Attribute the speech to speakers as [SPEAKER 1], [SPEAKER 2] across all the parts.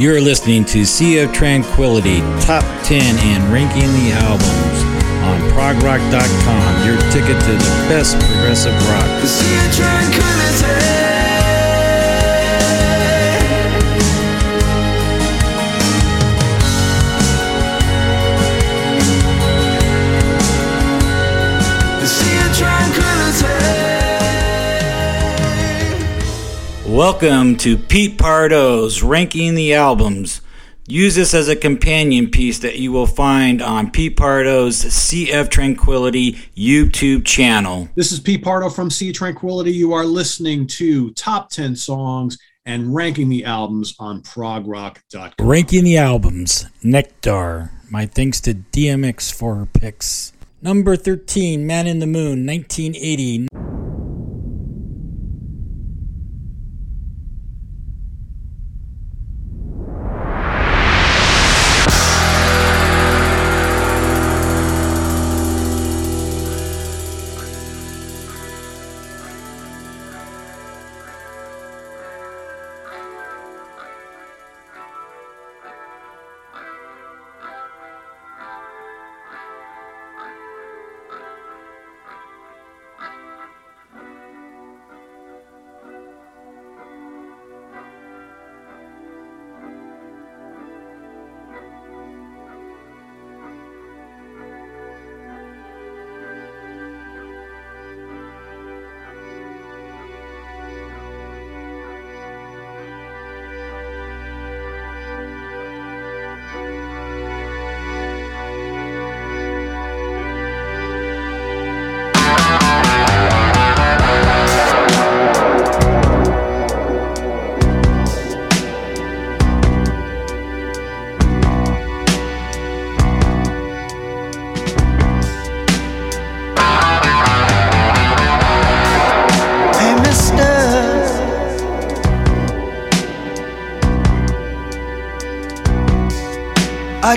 [SPEAKER 1] You're listening to Sea of Tranquility Top 10 and Ranking the Albums on progrock.com, your ticket to the best progressive rock. Welcome to Pete Pardo's Ranking the Albums. Use this as a companion piece that you will find on Pete Pardo's Sea of Tranquility YouTube channel.
[SPEAKER 2] This is Pete Pardo from Sea Tranquility. You are listening to Top 10 Songs and Ranking the Albums on progrock.com.
[SPEAKER 1] Ranking the Albums, Nektar. My thanks to DMX for her picks. Number 13, Man in the Moon, 1980.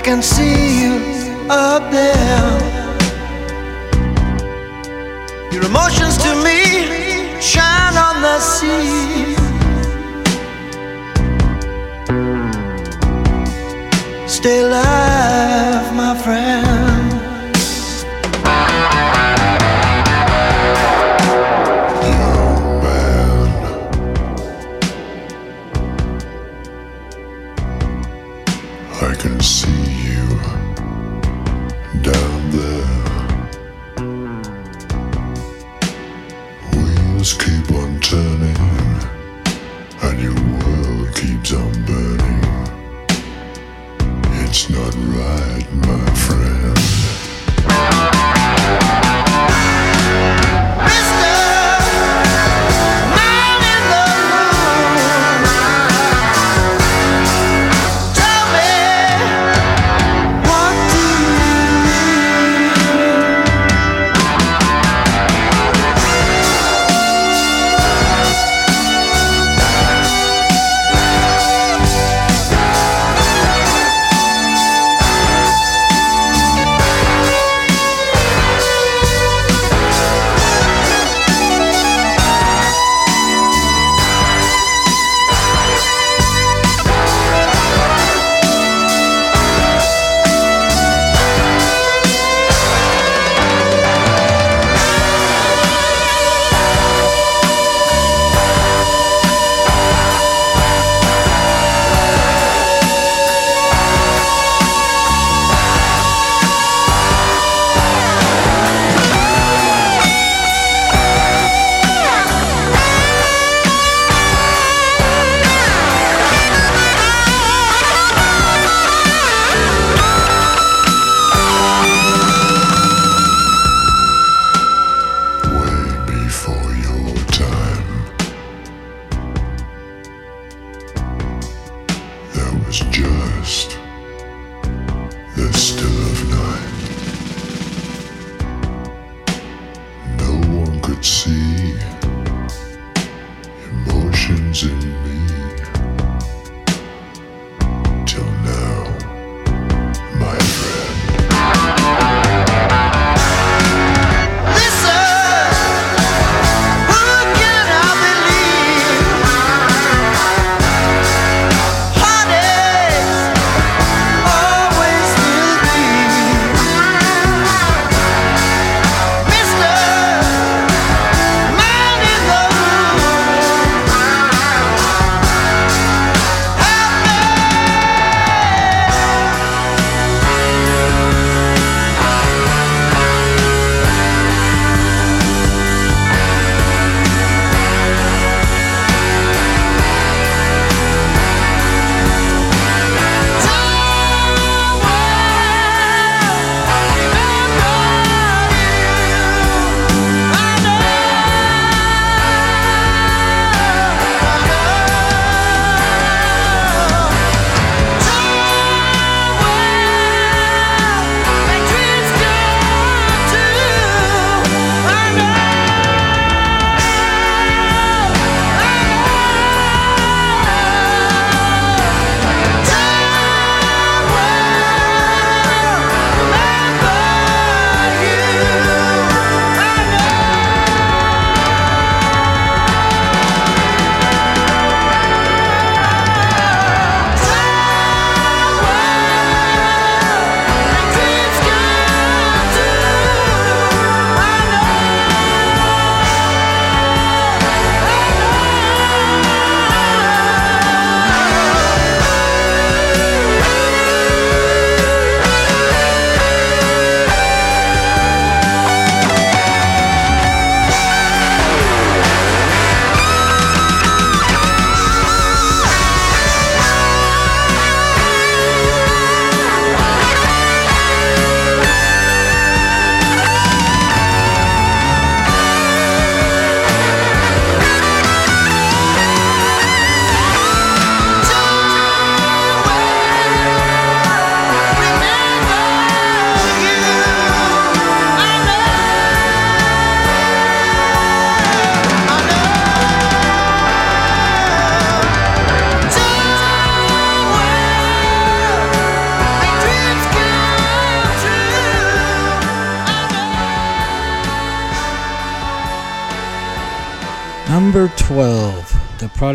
[SPEAKER 3] Can see you up there.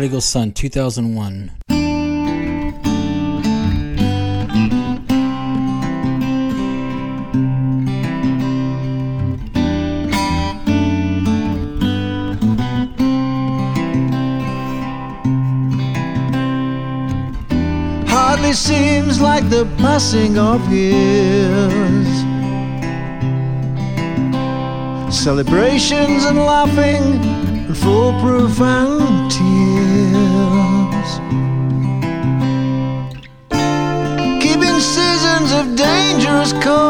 [SPEAKER 4] Prodigal Son, 2001.
[SPEAKER 3] Hardly seems like the passing of years. Celebrations and laughing foolproof and tears. Keeping seasons of dangerous cause.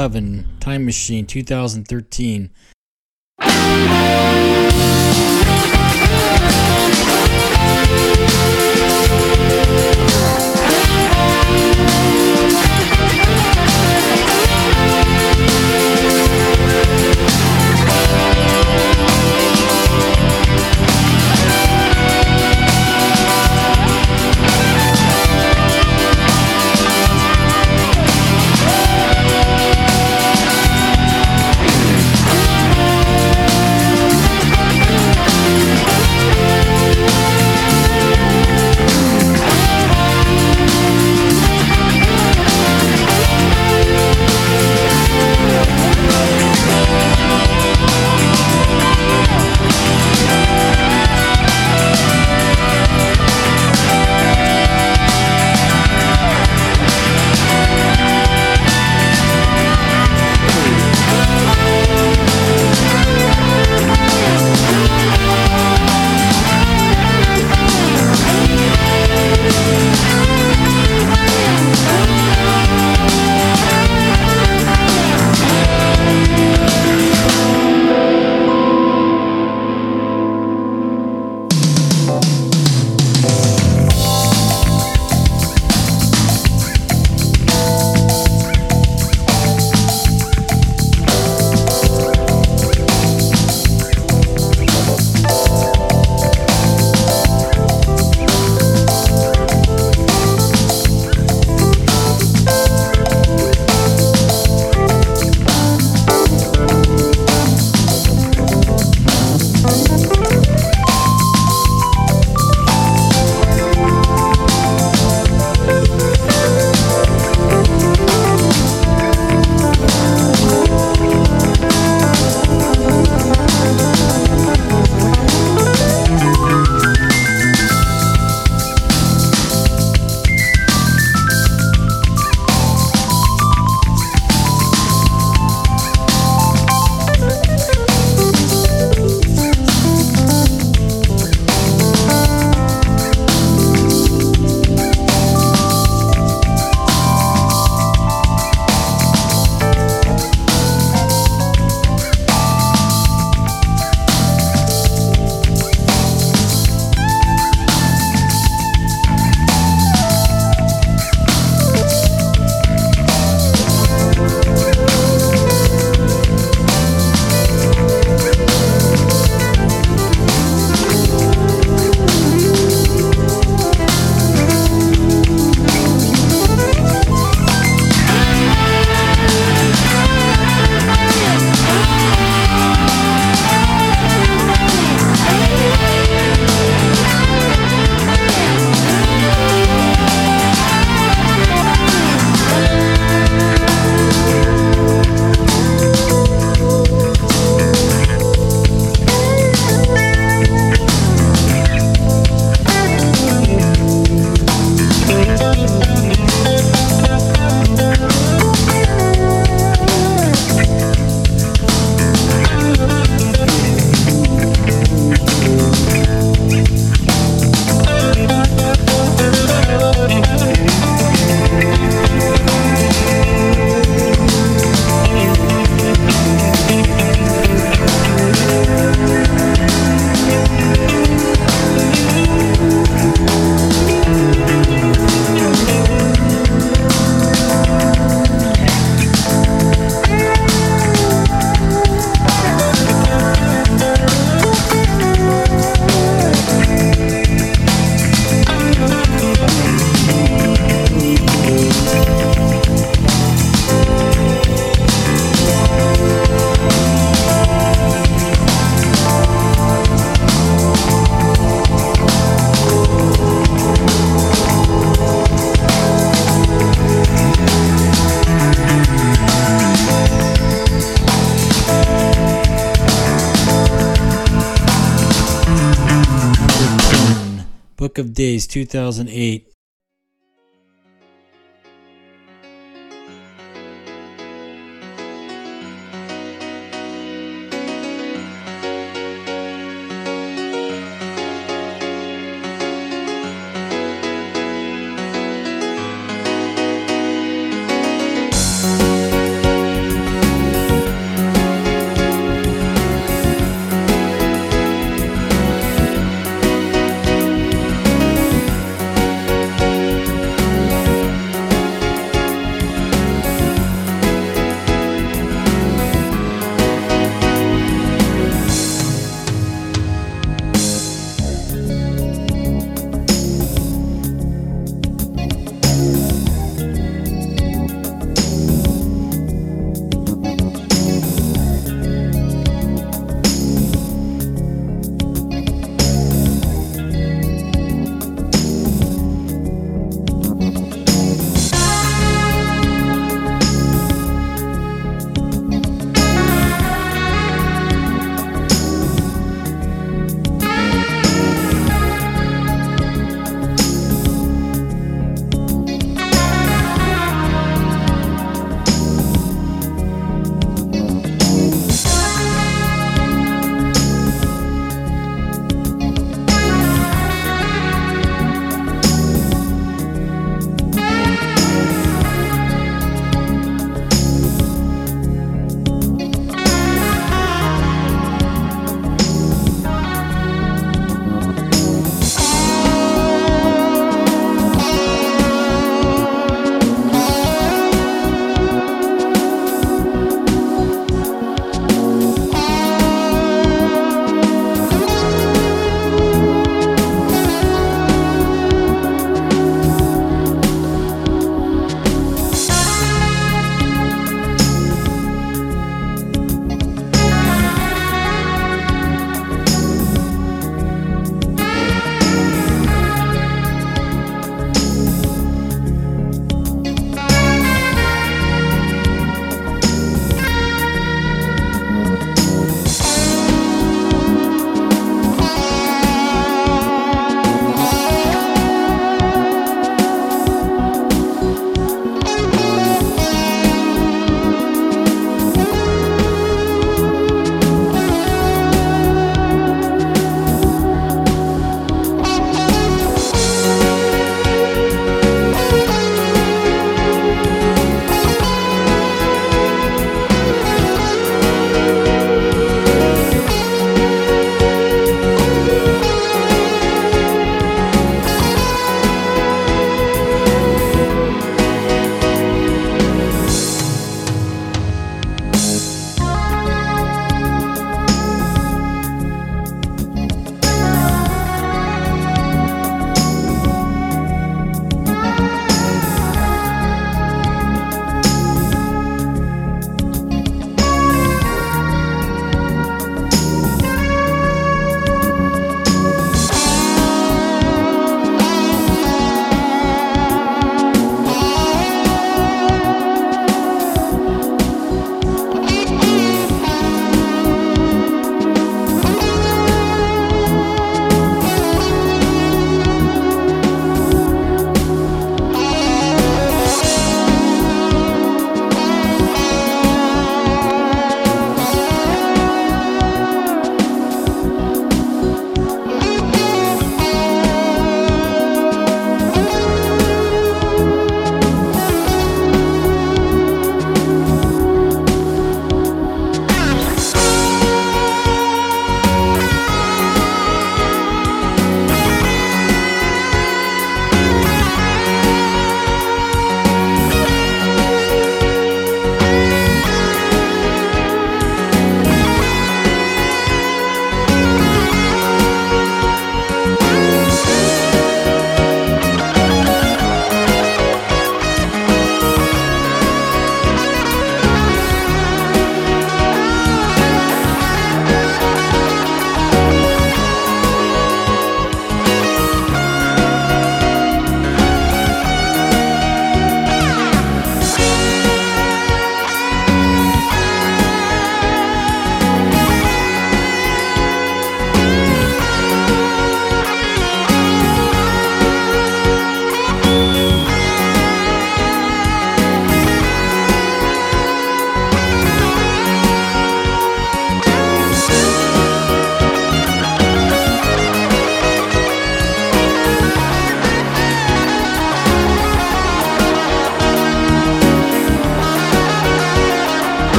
[SPEAKER 1] 11, Time Machine 2013. 2008.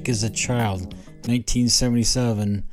[SPEAKER 4] Magic is a Child, 1977.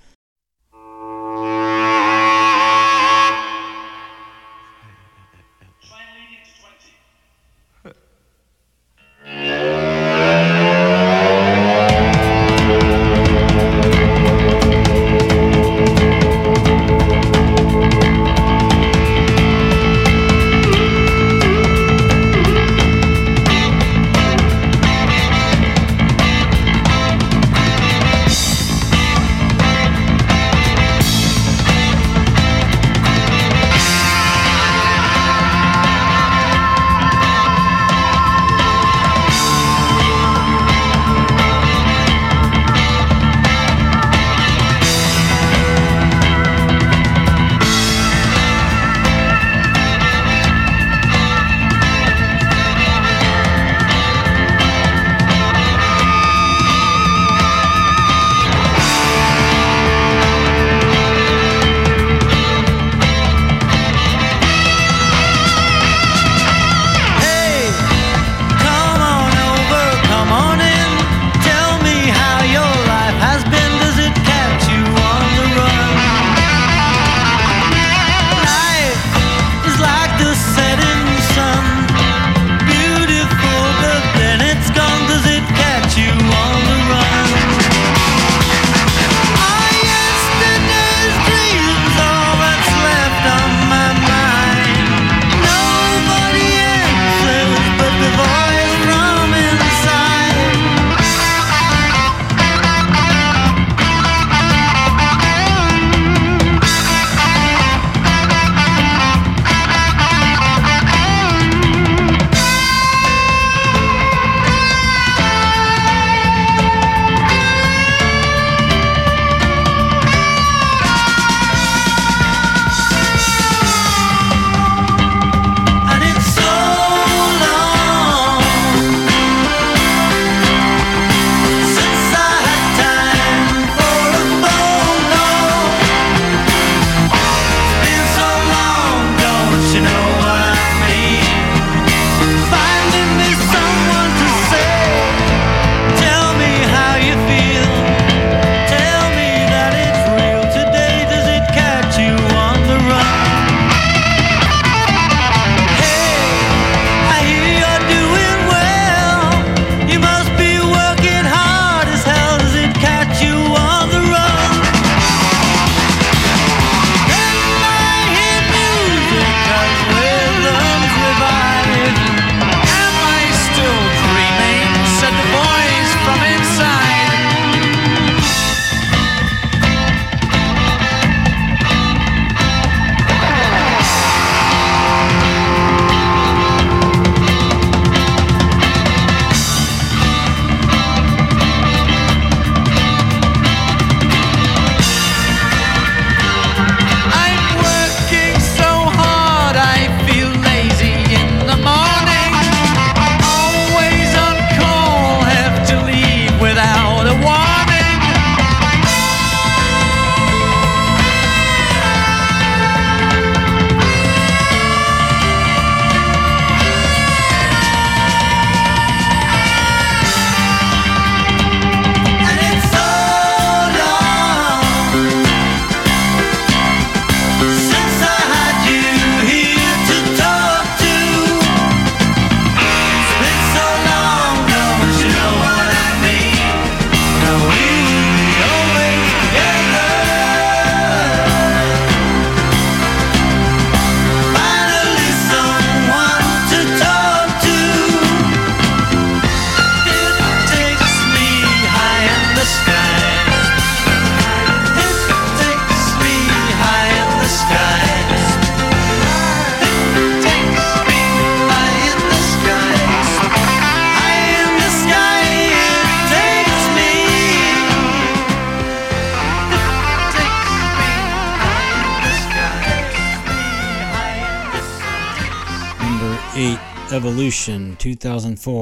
[SPEAKER 4] 2004.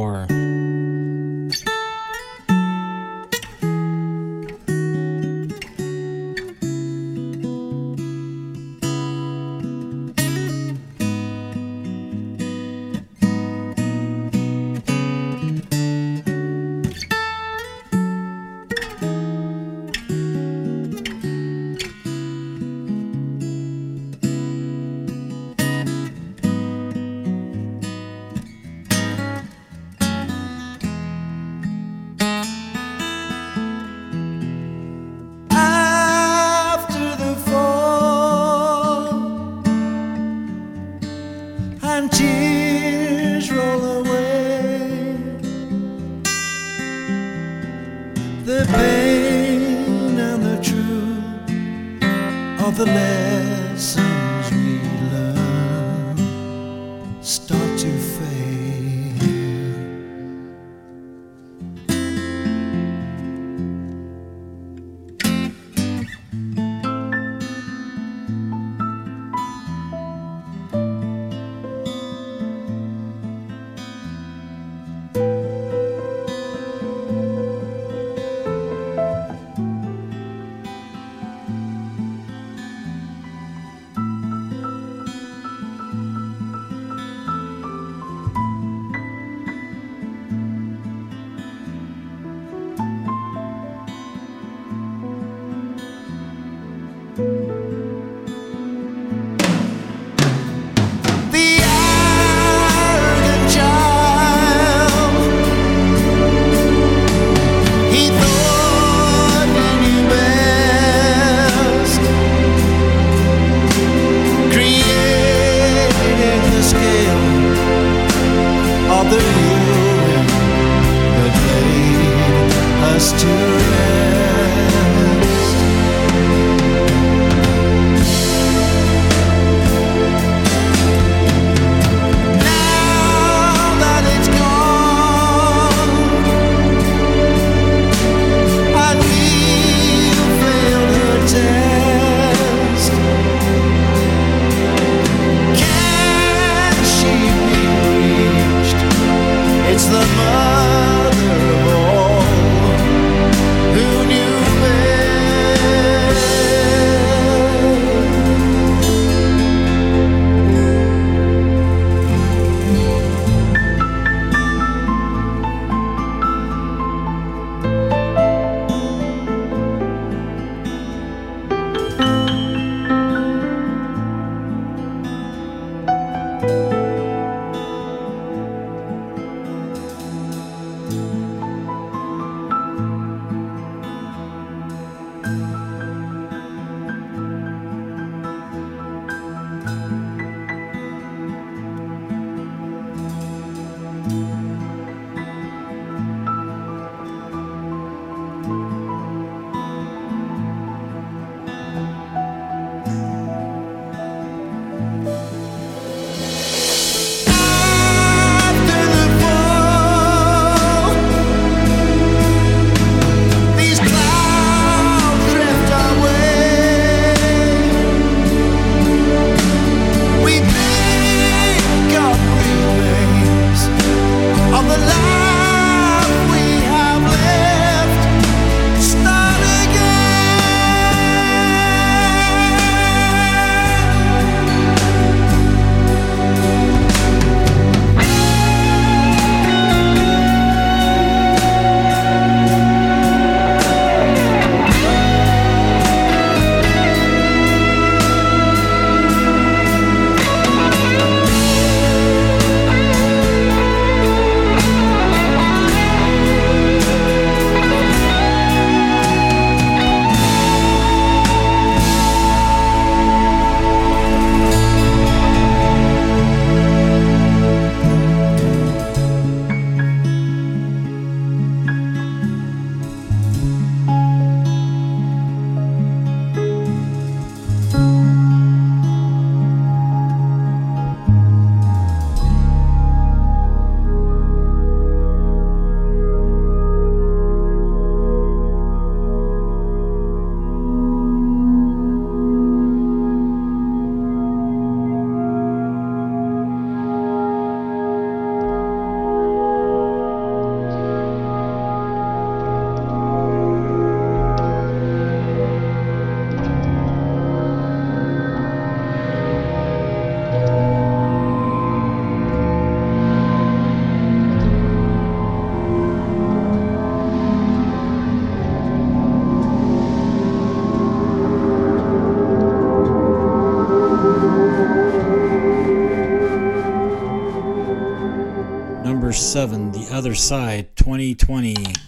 [SPEAKER 5] Side 2020.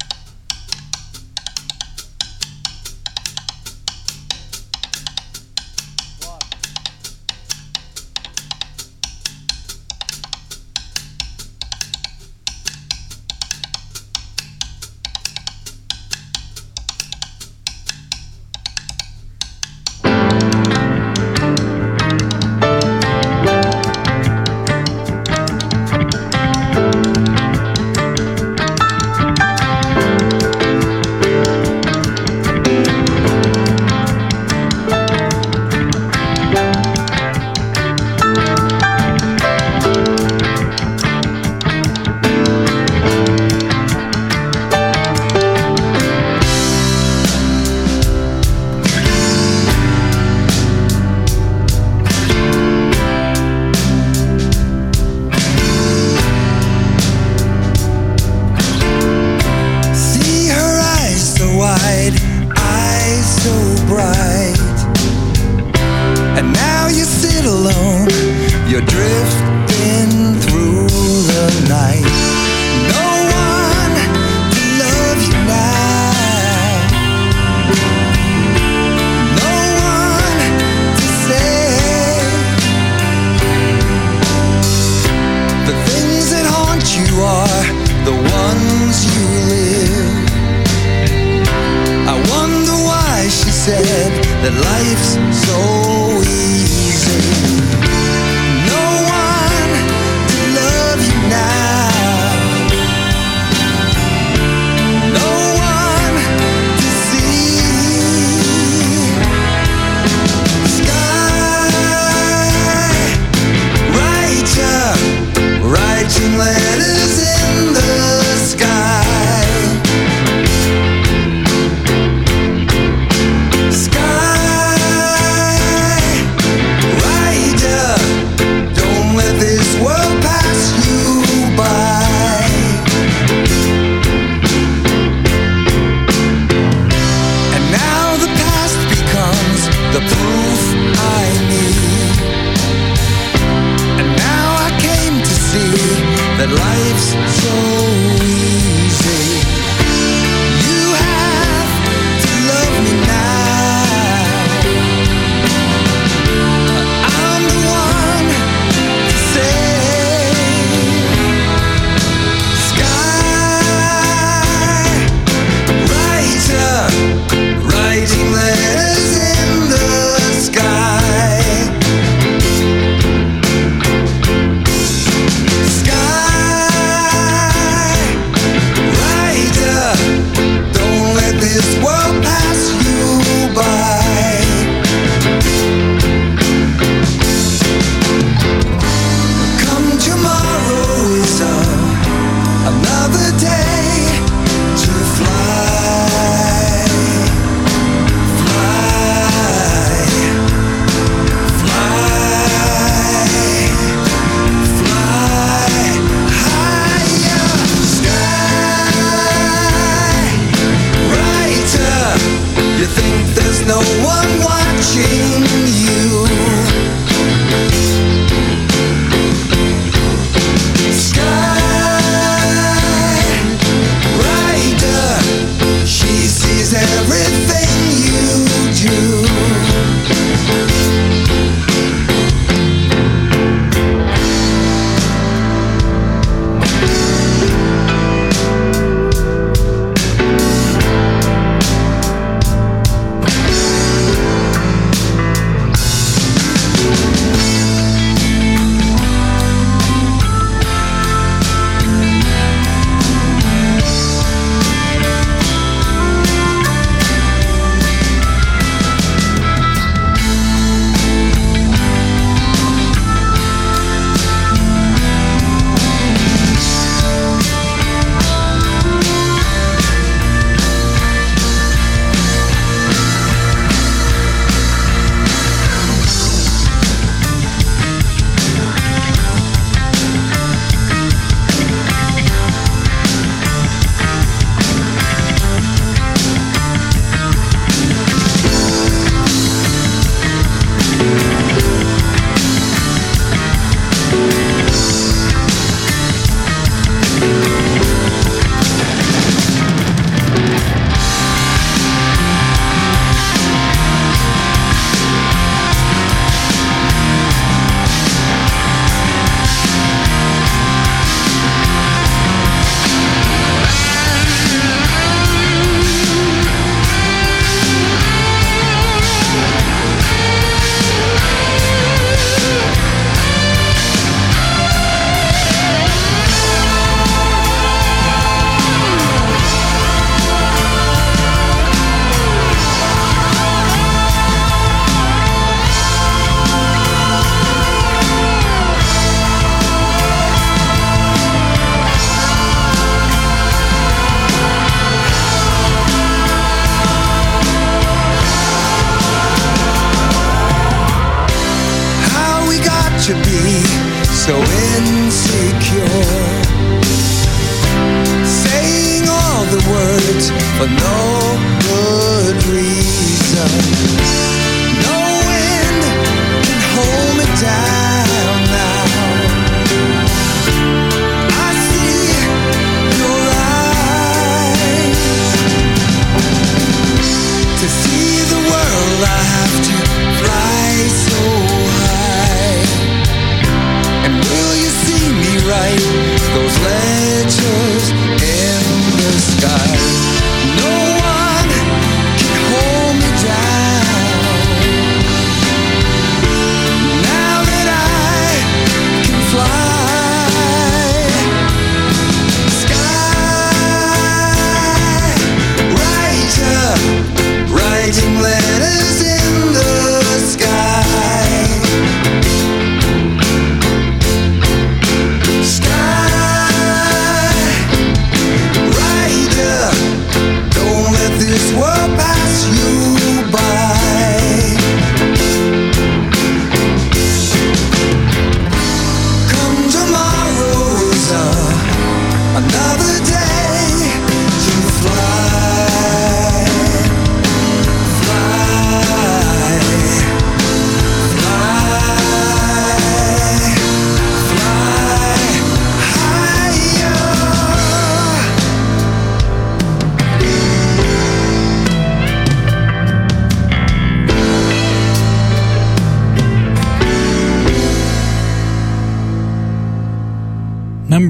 [SPEAKER 5] another day.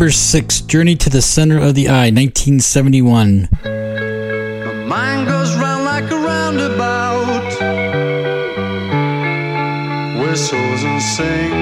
[SPEAKER 1] number six, Journey to the Center of the Eye, 1971.
[SPEAKER 6] My mind goes round like a roundabout, whistles and sings.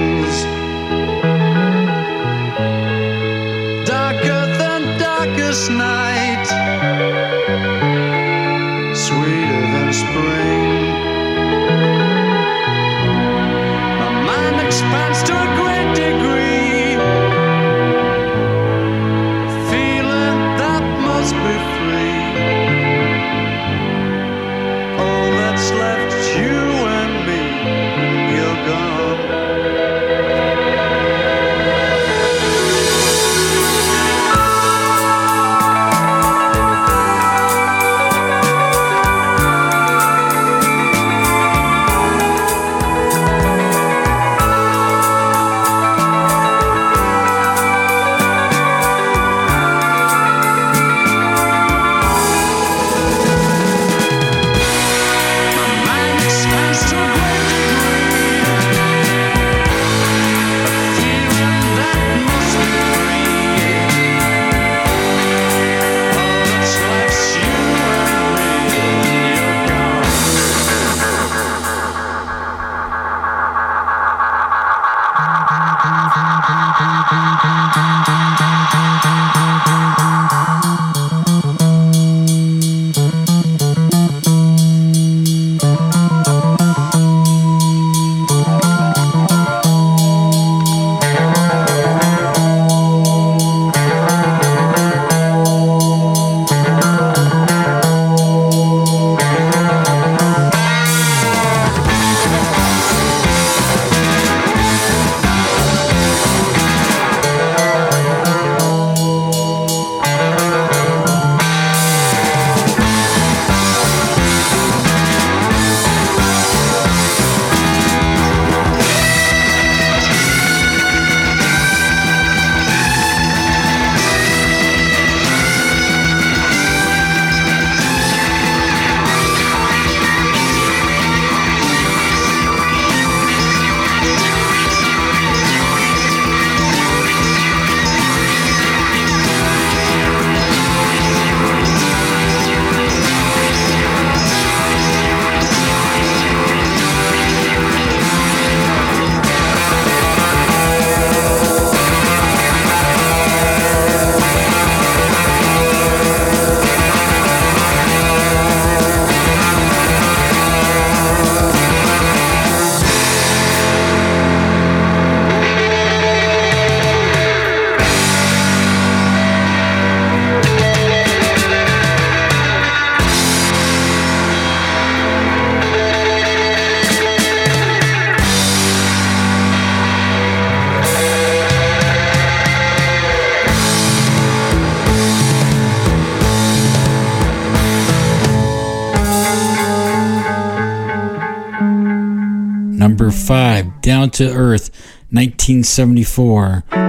[SPEAKER 6] to
[SPEAKER 4] Earth, 1974.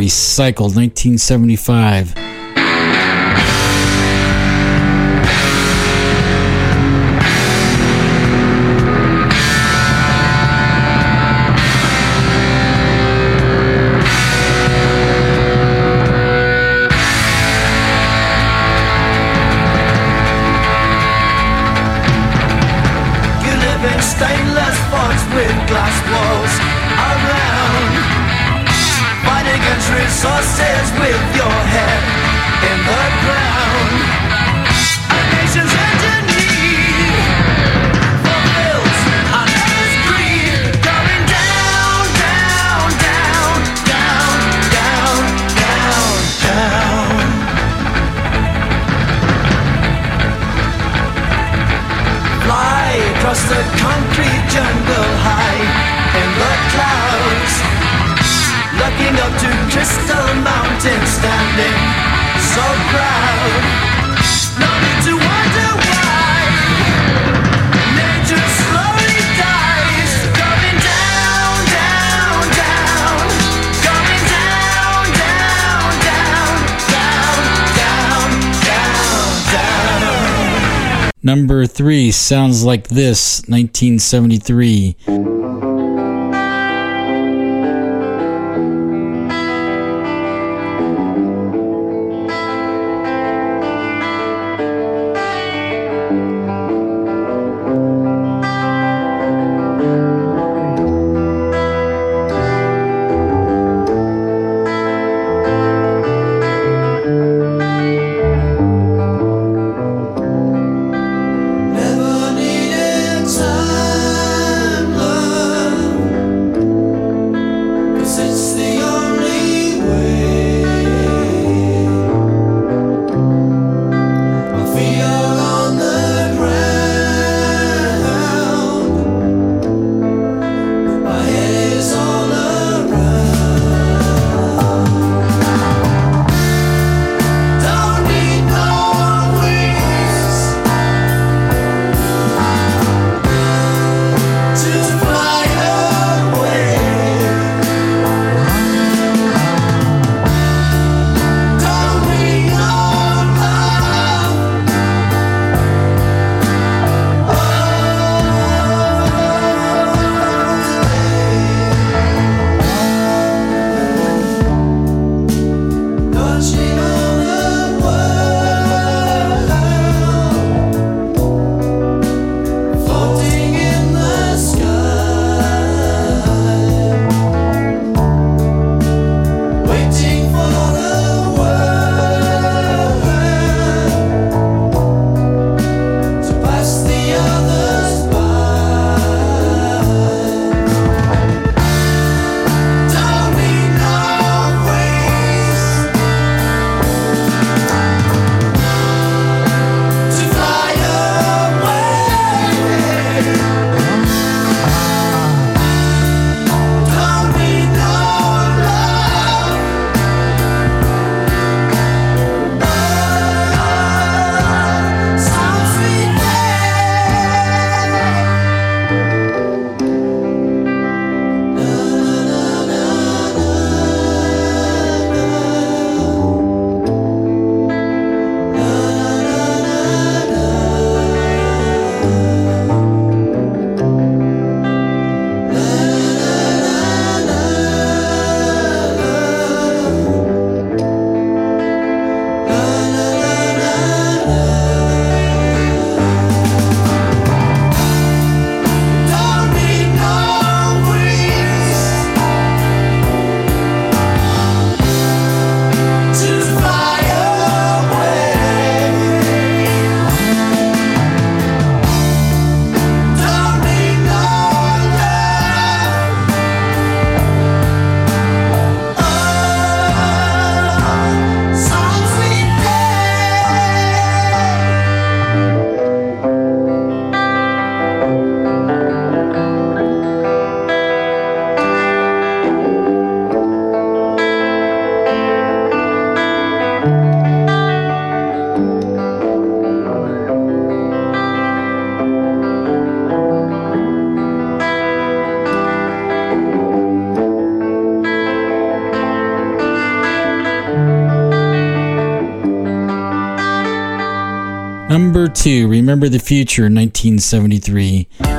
[SPEAKER 4] Recycled 1975. Number three sounds like this 1973.
[SPEAKER 3] 2, Remember the Future, 1973.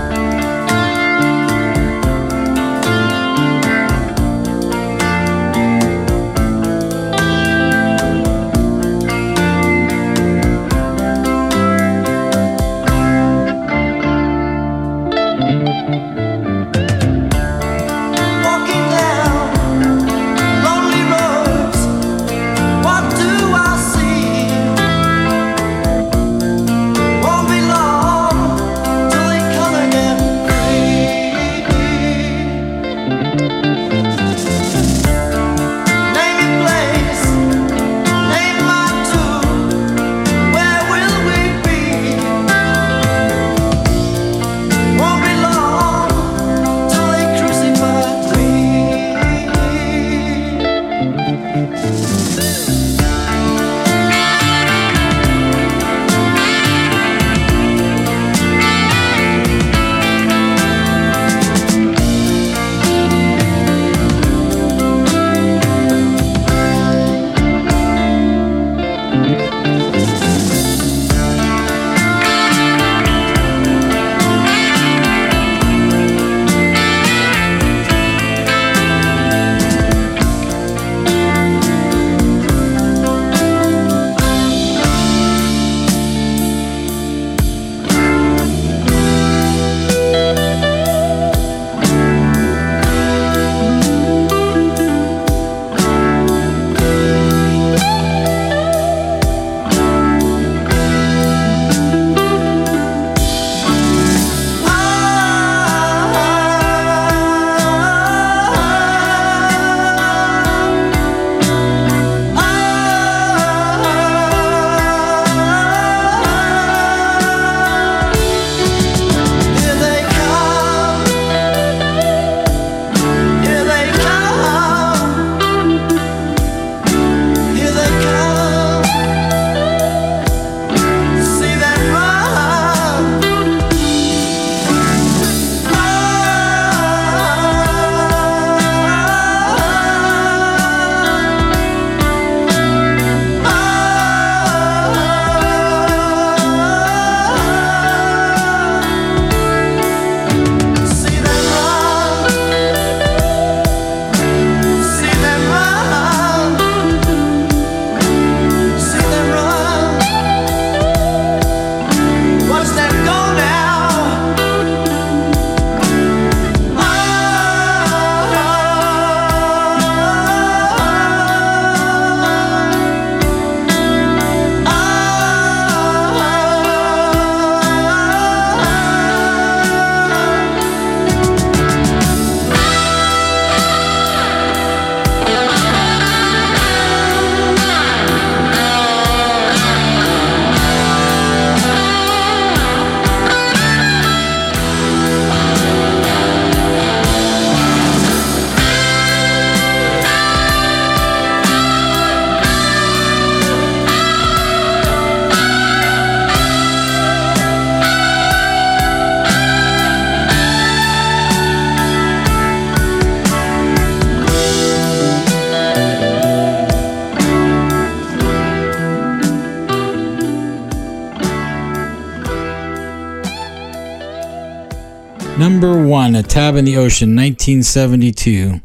[SPEAKER 3] Tab in the Ocean, 1972.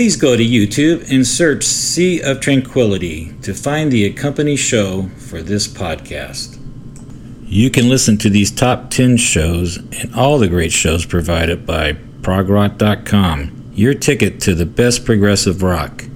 [SPEAKER 1] Please go to YouTube and search Sea of Tranquility to find the accompanying show for this podcast. You can listen to these top 10 shows and all the great shows provided by progrock.com, your ticket to the best progressive rock.